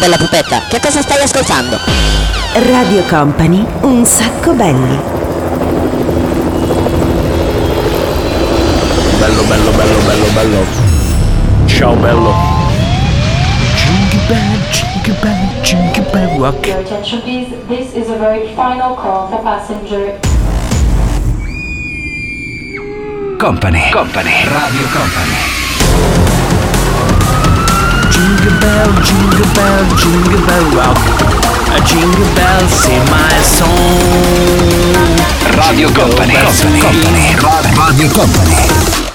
bella pupetta, che cosa stai ascoltando? Radio Company, un sacco belli. Bello, bello, bello, bello, bello. Ciao bello. Jingle bell, jingle bell, jingle bell rock. Your attention please, this is a very final call for passenger Company. Company. Radio Company. Jingle bell, jingle bell, jingle bell rock. A jingle bells in my song. Radio Company. Company. Company. Radio Company.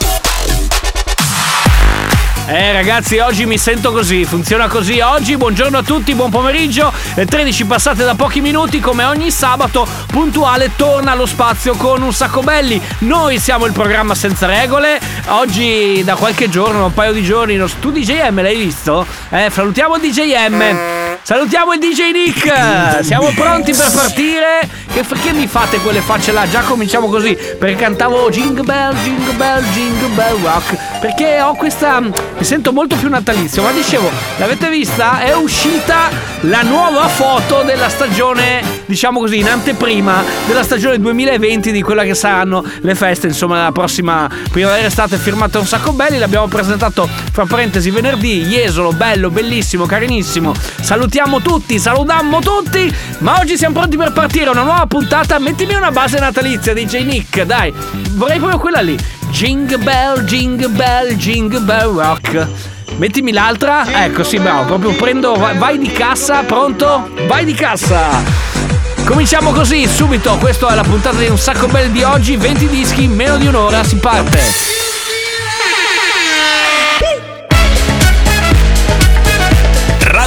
Eh ragazzi, oggi mi sento così, funziona così oggi. Buongiorno a tutti, buon pomeriggio. Le 13 passate da pochi minuti, come ogni sabato, puntuale torna allo spazio con un sacco belli. Noi siamo il programma senza regole. Oggi da qualche giorno, un paio di giorni, tu DJM l'hai visto? Eh, salutiamo DJM. Salutiamo il DJ Nick! Siamo pronti per partire? Che perché mi fate quelle facce là? Già cominciamo così, perché cantavo Jingle Bell, Jingle Bell, Jingle Bell Rock. Perché ho questa. mi sento molto più natalizio. Ma dicevo, l'avete vista? È uscita la nuova foto della stagione, diciamo così, in anteprima della stagione 2020 di quella che saranno le feste, insomma, la prossima primavera estate firmata un sacco belli. L'abbiamo presentato fra parentesi venerdì. Jesolo, bello, bellissimo, carinissimo. Salutiamo tutti, salutiamo tutti. Ma oggi siamo pronti per partire. Una nuova puntata. Mettimi una base natalizia, DJ Nick. Dai, vorrei proprio quella lì. Jingle bell, jingle bell, jingle bell rock. Mettimi l'altra. Ecco, sì, bravo. Proprio prendo. Vai, di cassa, pronto? Vai di cassa. Cominciamo così, subito. Questa è la puntata di un sacco belli di oggi. 20 dischi meno di un'ora. Si parte.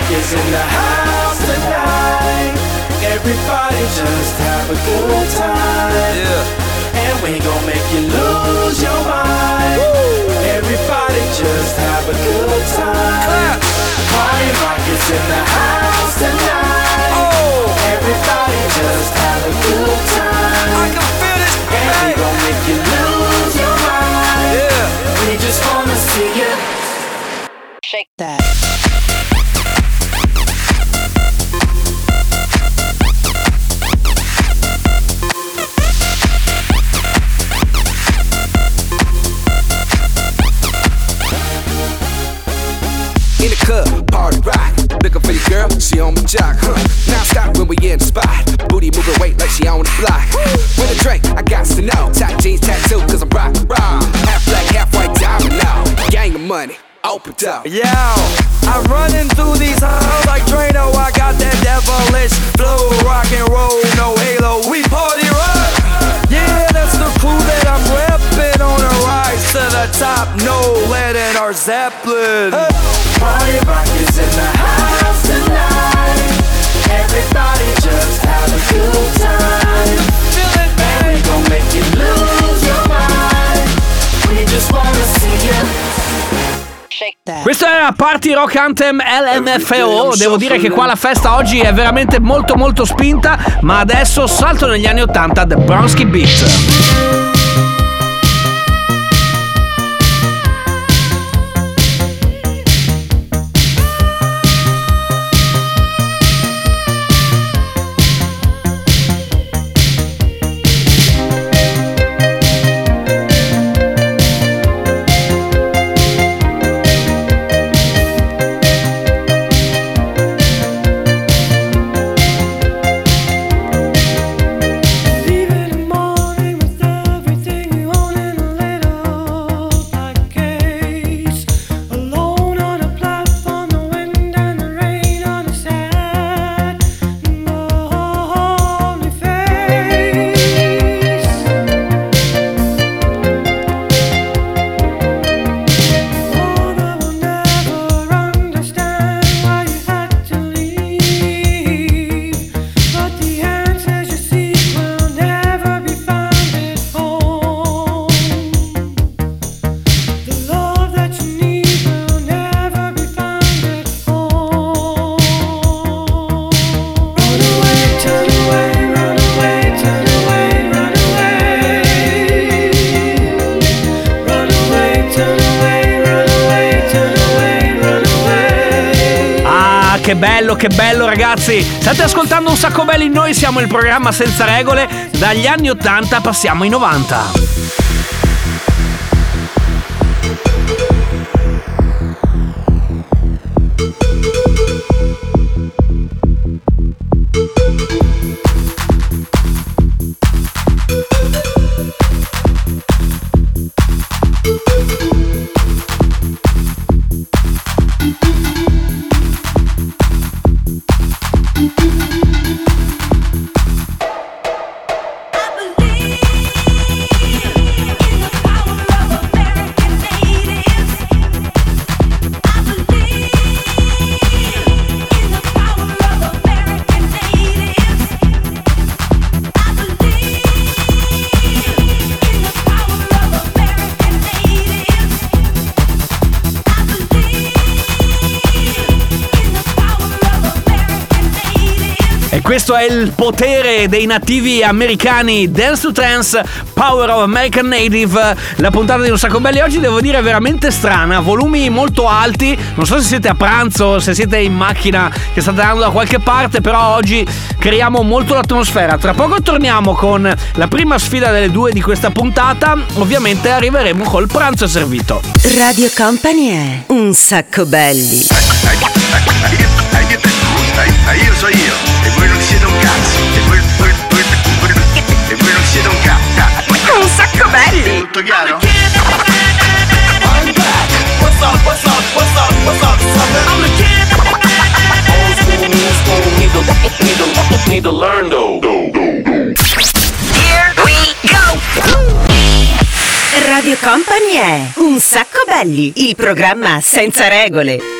Rock is in the house tonight. Everybody just have a good time. Yeah. And we gon' make you lose your mind. Everybody just have a good time. Clap. Party rock is in the house tonight. Open up. Yo, I'm running through these halls like Drano. I got that devilish flow, rock and roll, no halo. We party rock. Yeah, that's the crew that I'm repping on a rise to the top. No lead in our Zeppelin. Party rock is in the house tonight. Everybody just have Questo era Party Rock Anthem LMFO. Devo dire che qua la festa oggi è veramente molto molto spinta. Ma adesso salto negli anni 80 The Bronsky Beat. Che bello, ragazzi. State ascoltando un sacco belli, noi siamo il programma senza regole. Dagli anni 80 passiamo ai 90. Questo è il potere dei nativi americani Dance to Trance, Power of American Native. La puntata di Un Sacco Belli oggi devo dire è veramente strana, volumi molto alti. Non so se siete a pranzo, se siete in macchina, che state andando da qualche parte, però oggi creiamo molto l'atmosfera. Tra poco torniamo con la prima sfida delle due di questa puntata. Ovviamente arriveremo col pranzo servito. Radio Company è Un sacco belli. Io so io, e voi non siete un cazzo, e voi, voi, voi, voi, e voi non siete un cazzo. Un sacco belli. Tutto chiaro? What's up, what's up, what's up, what's up, sucker? I'm the kid. Old school, new school, need to, need to, need to learn though. Here we go. Radio Company è Un sacco belli, il programma senza regole.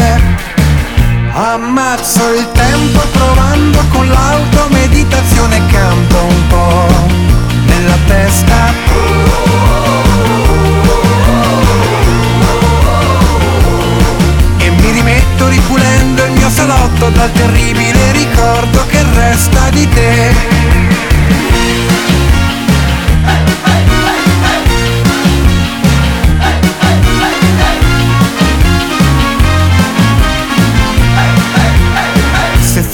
Ammazzo il tempo provando con l'auto meditazione canto un po' nella testa. E mi rimetto ripulendo il mio salotto dal terribile ricordo che resta di te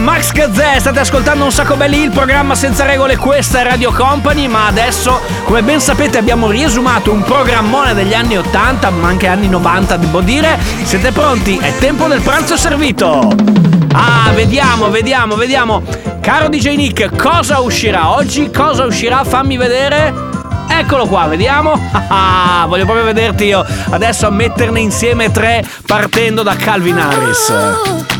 Max Gazzè, state ascoltando un sacco belli il programma senza regole, questa è Radio Company, ma adesso come ben sapete abbiamo riesumato un programmone degli anni 80, ma anche anni 90 devo dire, siete pronti? È tempo del pranzo servito! Ah, vediamo, vediamo, vediamo, caro DJ Nick, cosa uscirà oggi? Cosa uscirà? Fammi vedere. Eccolo qua, vediamo. Ah, voglio proprio vederti io. Adesso a metterne insieme tre partendo da Calvin Harris.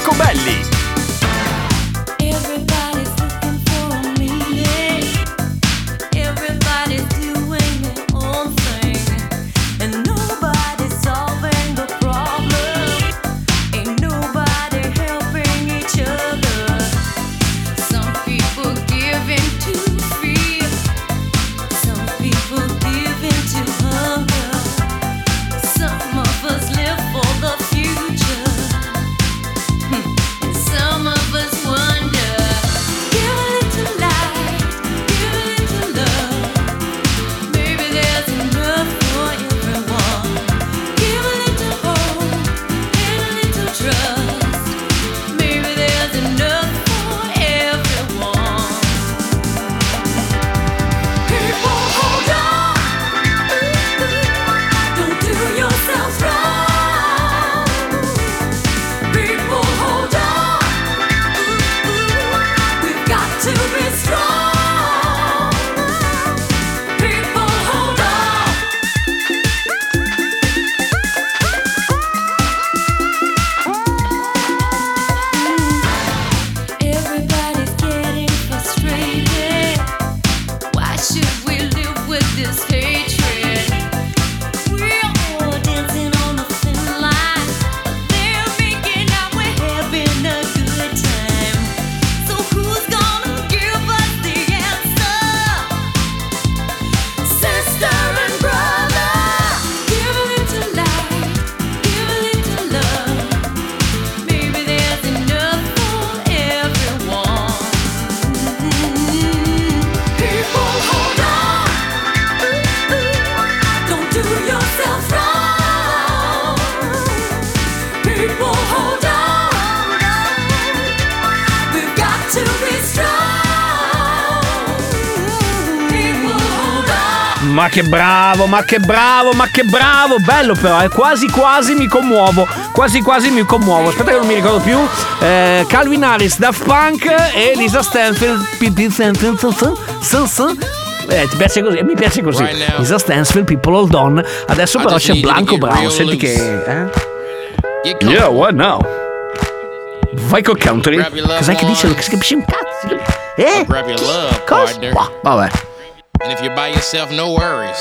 Jacobelli. Ma che bravo, ma che bravo, ma che bravo. Bello però, eh, quasi quasi mi commuovo. Quasi quasi mi commuovo. Aspetta che non mi ricordo più. Eh, Calvin Harris, Daft Punk e Lisa Stanfield. Stanfield. Eh, ti piace così? Mi piace così. Right. Lisa Stansfield, People Hold On. Adesso però c'è Blanco Brown. real Senti che. Eh? Yeah, what now? Vai col country. Cos'è che dice? Non si capisce un cazzo. Eh? Cosa? Vabbè. And if you're by yourself, no worries.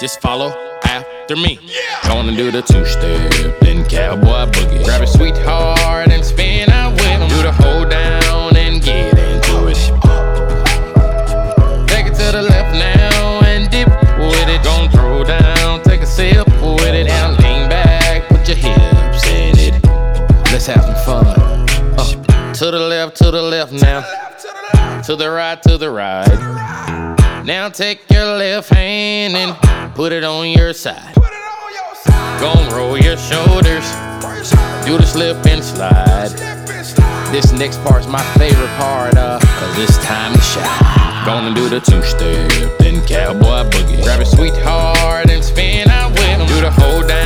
Just follow after me. Gonna do the two step, then cowboy boogie. Grab a sweetheart and spin out with 'em. Do the hold down and get into it. Take it to the left now and dip with it. Don't throw down, take a sip with it. And lean back, put your hips in it. Let's have some fun. Uh, to the left, to the left now. To the right, to the right. Now take your left hand and put it on your side. Gon' roll your shoulders. Do the slip and slide. This next part's my favorite part, uh, cause it's time to shine. Gonna do the two step, then cowboy boogie. Grab a sweetheart and spin out with 'em. Do the hold down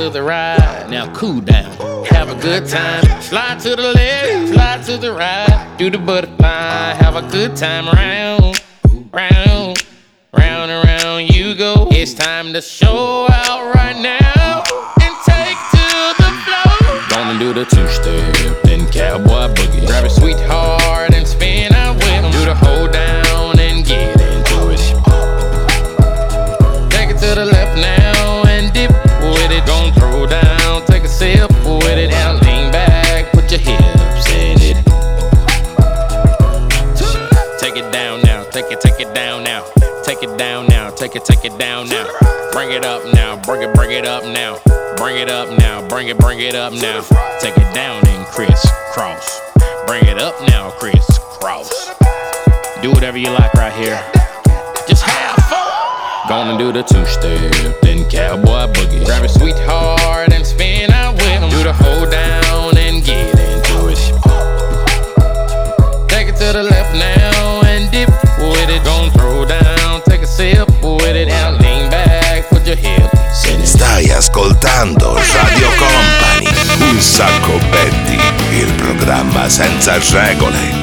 to the right. Now cool down, have a good time. Slide to the left, slide to the right. Do the butterfly, have a good time round, round, round and round you go. It's time to show out right now and take to the floor. Gonna do the two step, then cowboy boogie. Grab a sweetheart Bring it up now, bring it, bring it up now. Bring it up now, bring it, bring it up now. Take it down and crisscross. Bring it up now, crisscross. Do whatever you like right here. Just have fun. Gonna do the two step, then cowboy boogie. Grab a sweetheart and spin out with 'em. Do the hold down senza regole.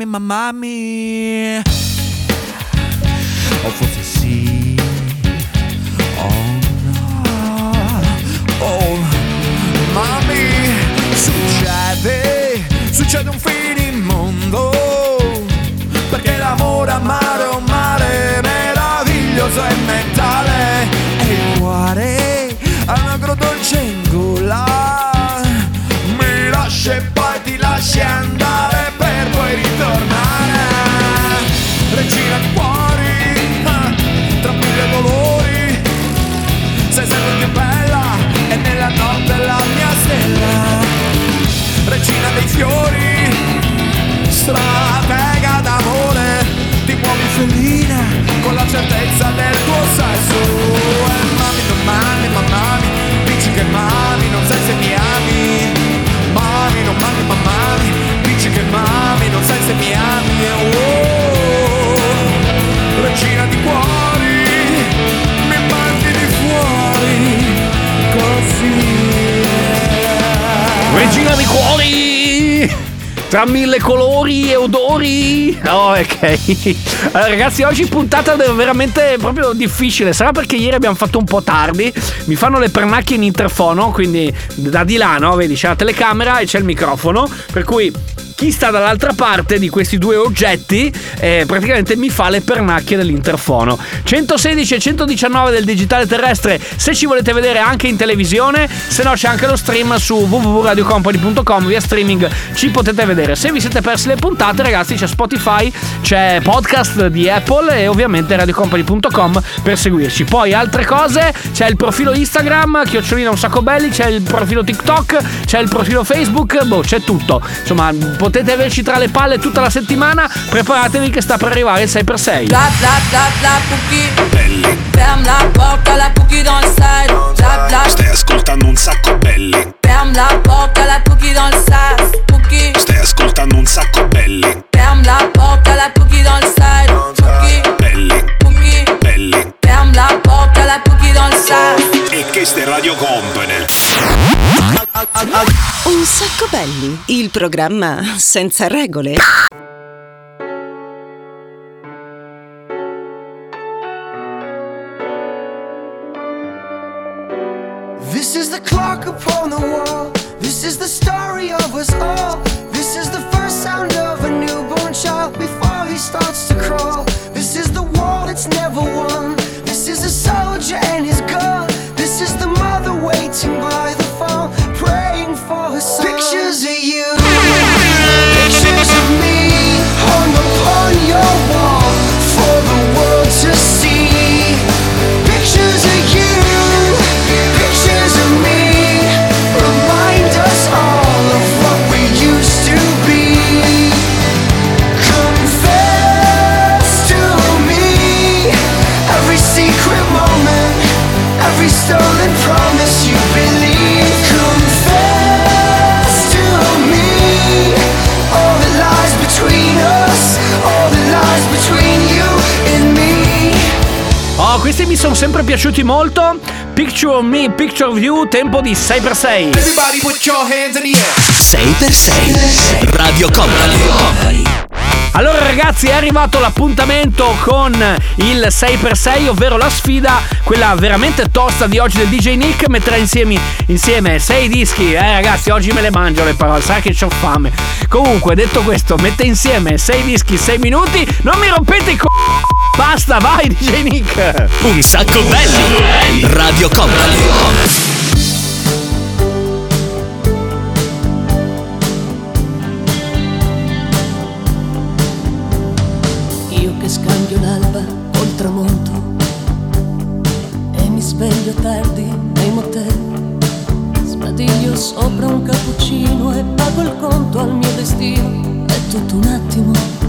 Mami, ma mami. O forse sì. Oh no. Oh, mami, succede, succede un finimondo. Perché l'amore amare è un mare meraviglioso e mentale. E il cuore ha un agrodolce in gola. Mi lascia e poi ti lasci andare per poi ritornare. Regina di cuori, ah, tra mille dolori. Sei sempre più bella e nella notte la mia stella. Regina dei fiori, stratega d'amore, ti muovi felina con la certezza del tuo sesso. E mami, non mami, ma dici che mami, non sai se non sai se mi ami oh, regina di cuori mi mandi di fuori così regina di cuori tra mille colori e odori. Oh, ok. Allora, ragazzi, oggi puntata veramente proprio difficile. Sarà perché ieri abbiamo fatto un po' tardi. Mi fanno le pernacchie in interfono, quindi da di là, no? Vedi, c'è la telecamera e c'è il microfono. Per cui chi sta dall'altra parte di questi due oggetti eh, praticamente mi fa le pernacchie dell'interfono. 116 e 119 del digitale terrestre se ci volete vedere anche in televisione, se no c'è anche lo stream su www.radiocompany.com via streaming ci potete vedere. Se vi siete persi le puntate ragazzi c'è Spotify, c'è podcast di Apple e ovviamente radiocompany.com per seguirci. Poi altre cose, c'è il profilo Instagram, chiocciolina un sacco belli, c'è il profilo TikTok, c'è il profilo Facebook, boh c'è tutto. Insomma potete averci tra le palle tutta la settimana, preparatevi che sta per arrivare il 6x6. Bla bla bla bla cookie. Ferme la porta, la cookie dans le side. Bla bla. Stai ascoltando un sacco belli. La porta, la cookie dans le side. Cookie. Stai ascoltando un sacco belli. Ferme la porta, la cookie dans le side ste Radio Company. Un sacco belli, il programma senza regole. This is the clock upon the wall. This is the story of us all. Sono sempre piaciuti molto. Picture of me, picture of you, tempo di 6x6. Everybody put your hands in the air. 6x6 Radio Company Allora ragazzi è arrivato l'appuntamento con il 6x6 ovvero la sfida quella veramente tosta di oggi del DJ Nick metterà insieme, insieme 6 dischi eh ragazzi oggi me le mangio le parole sai che ho fame comunque detto questo mette insieme 6 dischi 6 minuti non mi rompete i co basta vai DJ Nick Un sacco belli Radio Company Io che scambio l'alba col tramonto e mi sveglio tardi nei motel. Sbadiglio sopra un cappuccino e pago il conto al mio destino. È tutto un attimo.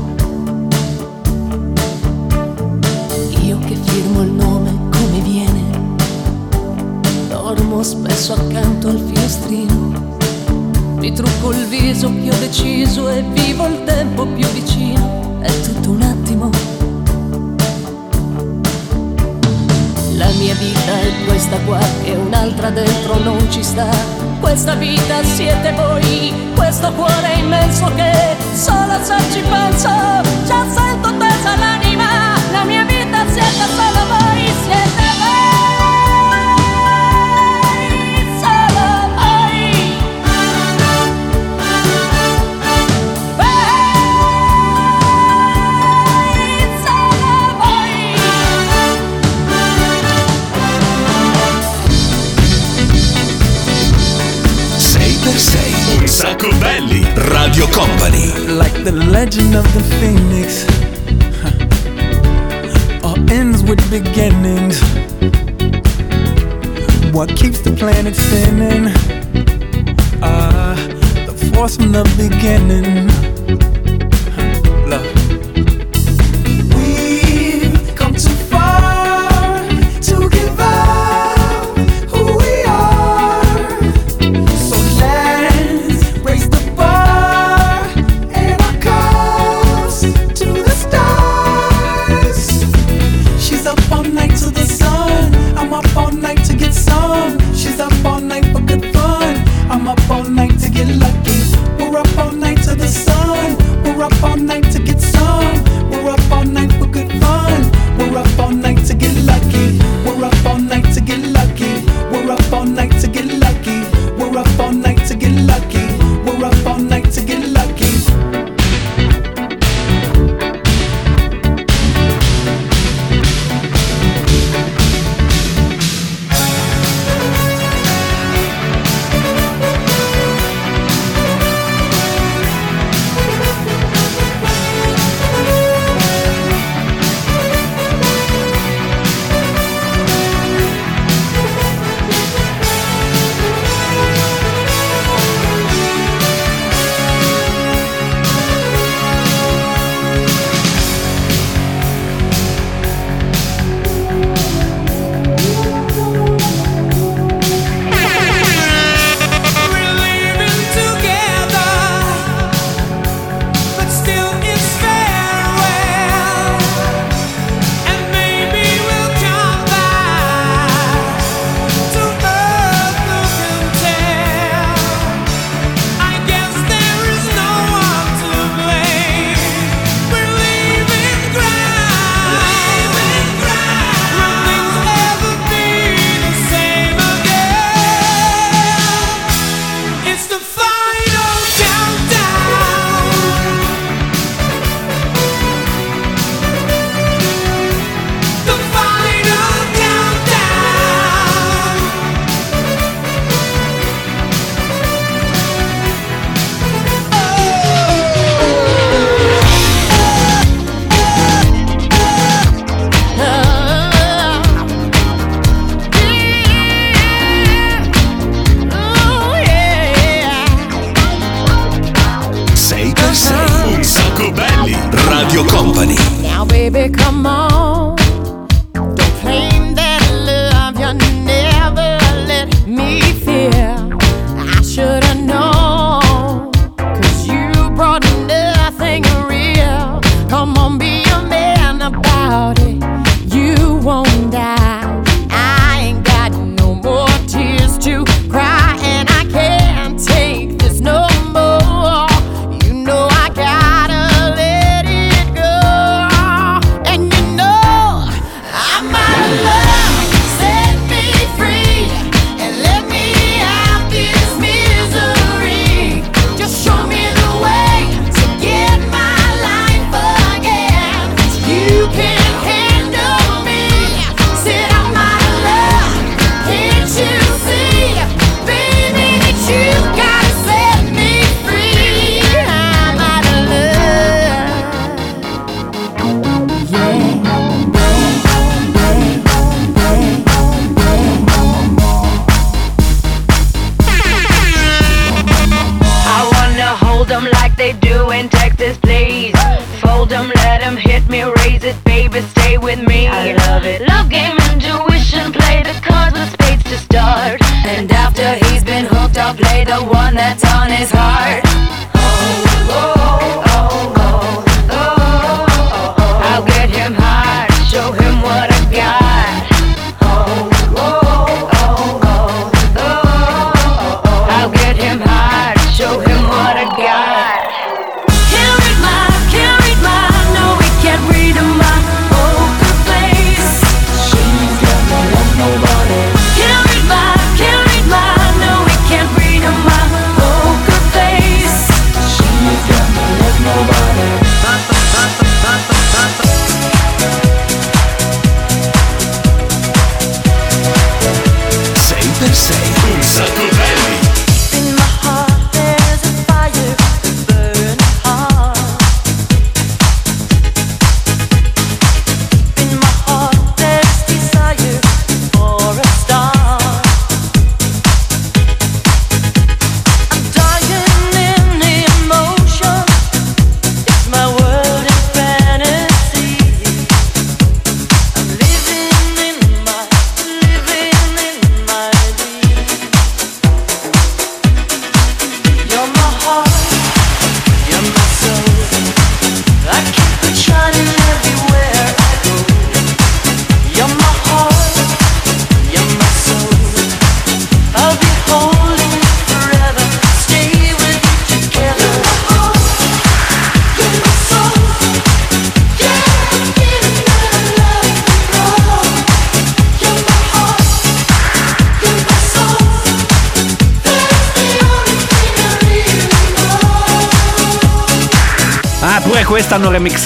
Io che firmo il nome come viene. Dormo spesso accanto al finestrino. Mi trucco il viso che ho deciso e vivo il tempo più vicino. È tutto un attimo. La mia vita è questa qua e un'altra dentro non ci sta. Questa vita siete voi, questo cuore immenso che solo se ci penso già sento tesa l'anima. La mia like the legend of the phoenix. With beginnings. What keeps the planet spinning? Ah, the force from the beginning.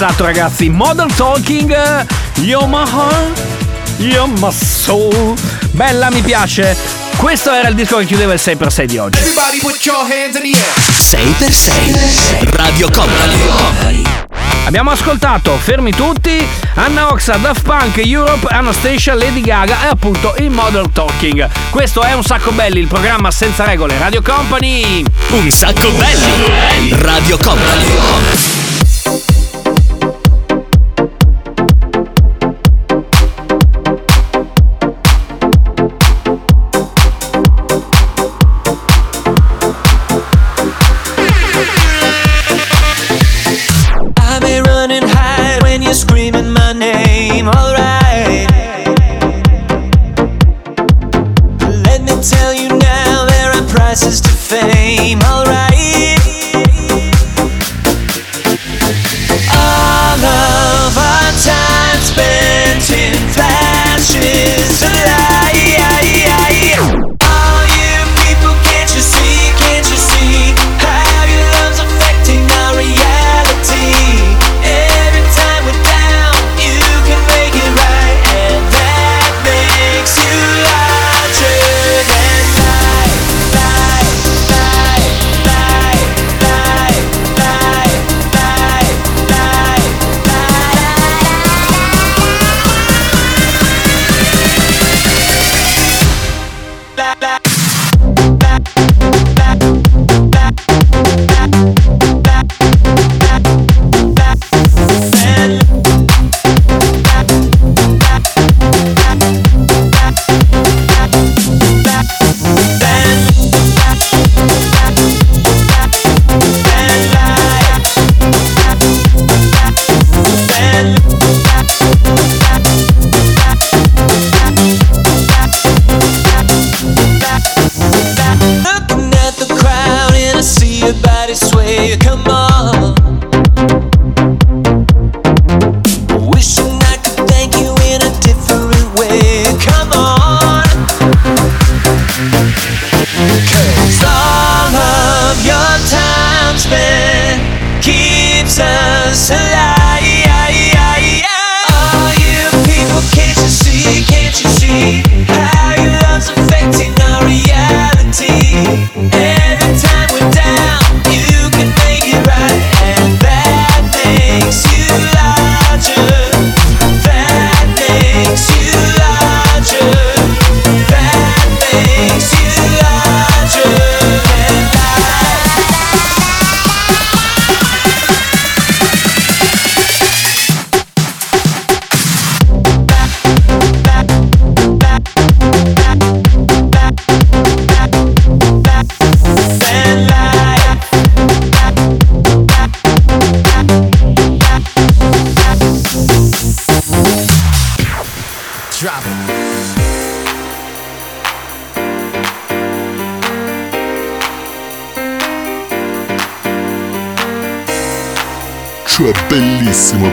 Esatto ragazzi, Model Talking, You're my heart, you're my soul. Bella, mi piace. Questo era il disco che chiudeva il 6x6 di oggi. 6x6 Radio Company. Abbiamo ascoltato Fermi tutti, Anna Oxa, Daft Punk, Europe, Anastasia, Lady Gaga e appunto il Model Talking. Questo è Un Sacco Belli, il programma senza regole Radio Company. Un Sacco Belli Radio Company.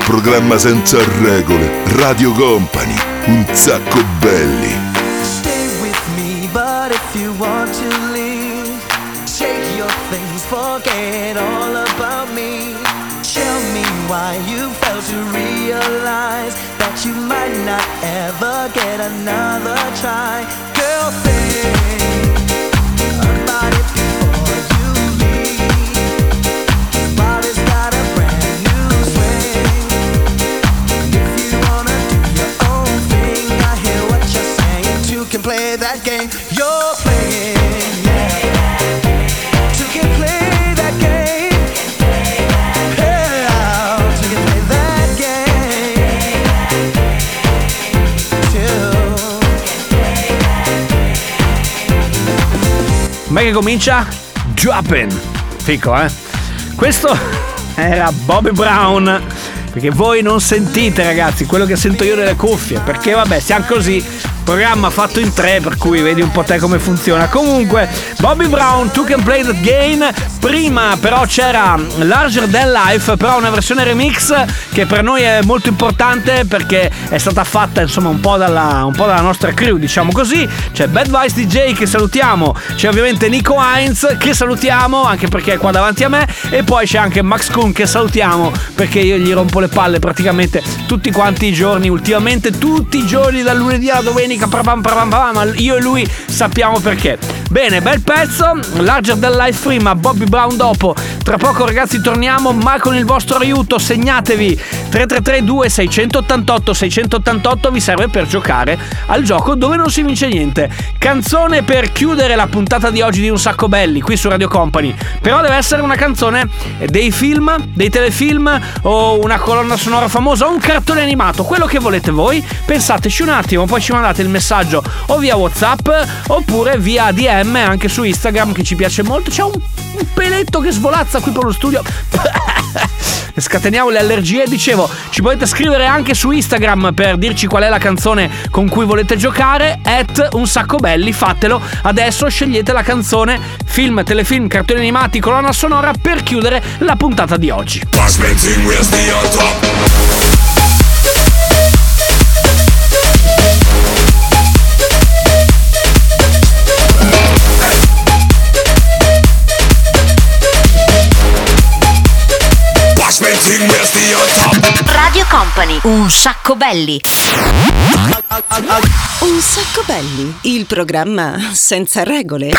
Programma senza regole, Radio Company, un sacco belli. Stay with me, but if you want to leave, shake your things, forget all about me. Tell me why you failed to realize that you might not ever get another try. Che comincia? Droppin'. Fico, eh? Questo era Bobby Brown. Perché voi non sentite, ragazzi, quello che sento io nelle cuffie. Perché, vabbè, siamo così. Programma fatto in tre, per cui vedi un po' te come funziona. Comunque, Bobby Brown, Tu Can Play That Game. Prima, però, c'era Larger Than Life, però una versione remix che per noi è molto importante perché è stata fatta, insomma, un po' dalla, un po' dalla nostra crew, diciamo così. C'è Bad Vice DJ che salutiamo, c'è ovviamente Nico Heinz che salutiamo, anche perché è qua davanti a me, e poi c'è anche Max Kuhn che salutiamo perché io gli rompo le palle praticamente tutti quanti i giorni, ultimamente tutti i giorni, dal lunedì alla domenica, prapam, prapam, prapam, ma io e lui sappiamo perché. Bene, bel pezzo, Larger Than Life prima, Bobby Brown dopo. Tra poco ragazzi torniamo, ma con il vostro aiuto segnatevi 3332 688 688 vi serve per giocare al gioco dove non si vince niente. Canzone per chiudere la puntata di oggi di Un Sacco Belli qui su Radio Company. Però deve essere una canzone dei film, dei telefilm o una colonna sonora famosa o un cartone animato, quello che volete voi. Pensateci un attimo, poi ci mandate il messaggio o via WhatsApp oppure via DM anche su Instagram che ci piace molto. C'è un, peletto che svolazza qui per lo studio. Scateniamo le allergie. Dicevo, ci potete scrivere anche su Instagram per dirci qual è la canzone con cui volete giocare. At un sacco belli, fatelo. Adesso scegliete la canzone, film, telefilm, cartoni animati, colonna sonora per chiudere la puntata di oggi. Radio Company, un sacco belli. Un sacco belli, il programma senza regole.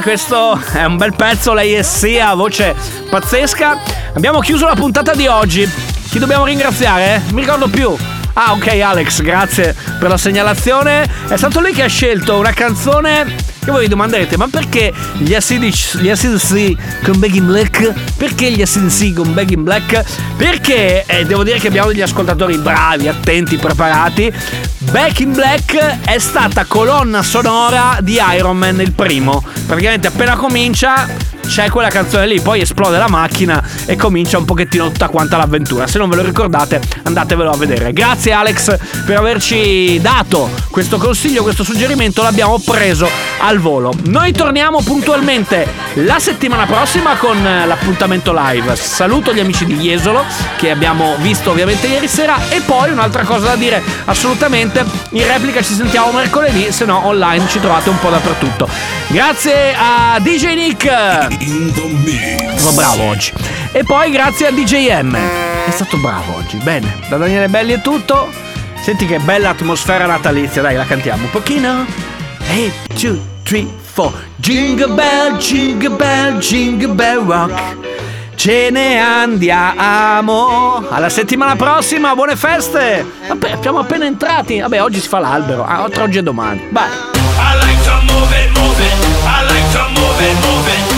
Questo è un bel pezzo, lei è sia, voce pazzesca. Abbiamo chiuso la puntata di oggi. Chi dobbiamo ringraziare? Mi ricordo più. Ah, ok, Alex, grazie per la segnalazione. È stato lui che ha scelto una canzone che voi vi domanderete, ma perché gli ACDC, gli ACDC con in Black? Perché gli ACDC con in Black? Perché eh, devo dire che abbiamo degli ascoltatori bravi, attenti, preparati. Back Black è stata colonna sonora di Iron Man il primo. Praticamente appena comincia c'è quella canzone lì, poi esplode la macchina e comincia un pochettino tutta quanta l'avventura. Se non ve lo ricordate, andatevelo a vedere. Grazie Alex per averci dato questo consiglio, questo suggerimento, l'abbiamo preso al volo. Noi torniamo puntualmente la settimana prossima con l'appuntamento live. Saluto gli amici di Jesolo che abbiamo visto ovviamente ieri sera e poi un'altra cosa da dire assolutamente, in replica ci sentiamo mercoledì, se no online ci trovate un po' dappertutto. Grazie a DJ Nick. Sono bravo oggi. E poi grazie a DJM. È stato bravo oggi. Bene, da Daniele Belli è tutto. Senti che bella atmosfera natalizia, dai, la cantiamo un pochino. 8, 2, 3, 4. Jingle bell, jingle bell, jingle bell rock. Ce ne andiamo. Alla settimana prossima, buone feste. Vabbè, siamo appena entrati. Vabbè, oggi si fa l'albero. Ah, tra oggi e domani. Vai. I like to move it, move it. I like to move it, move it.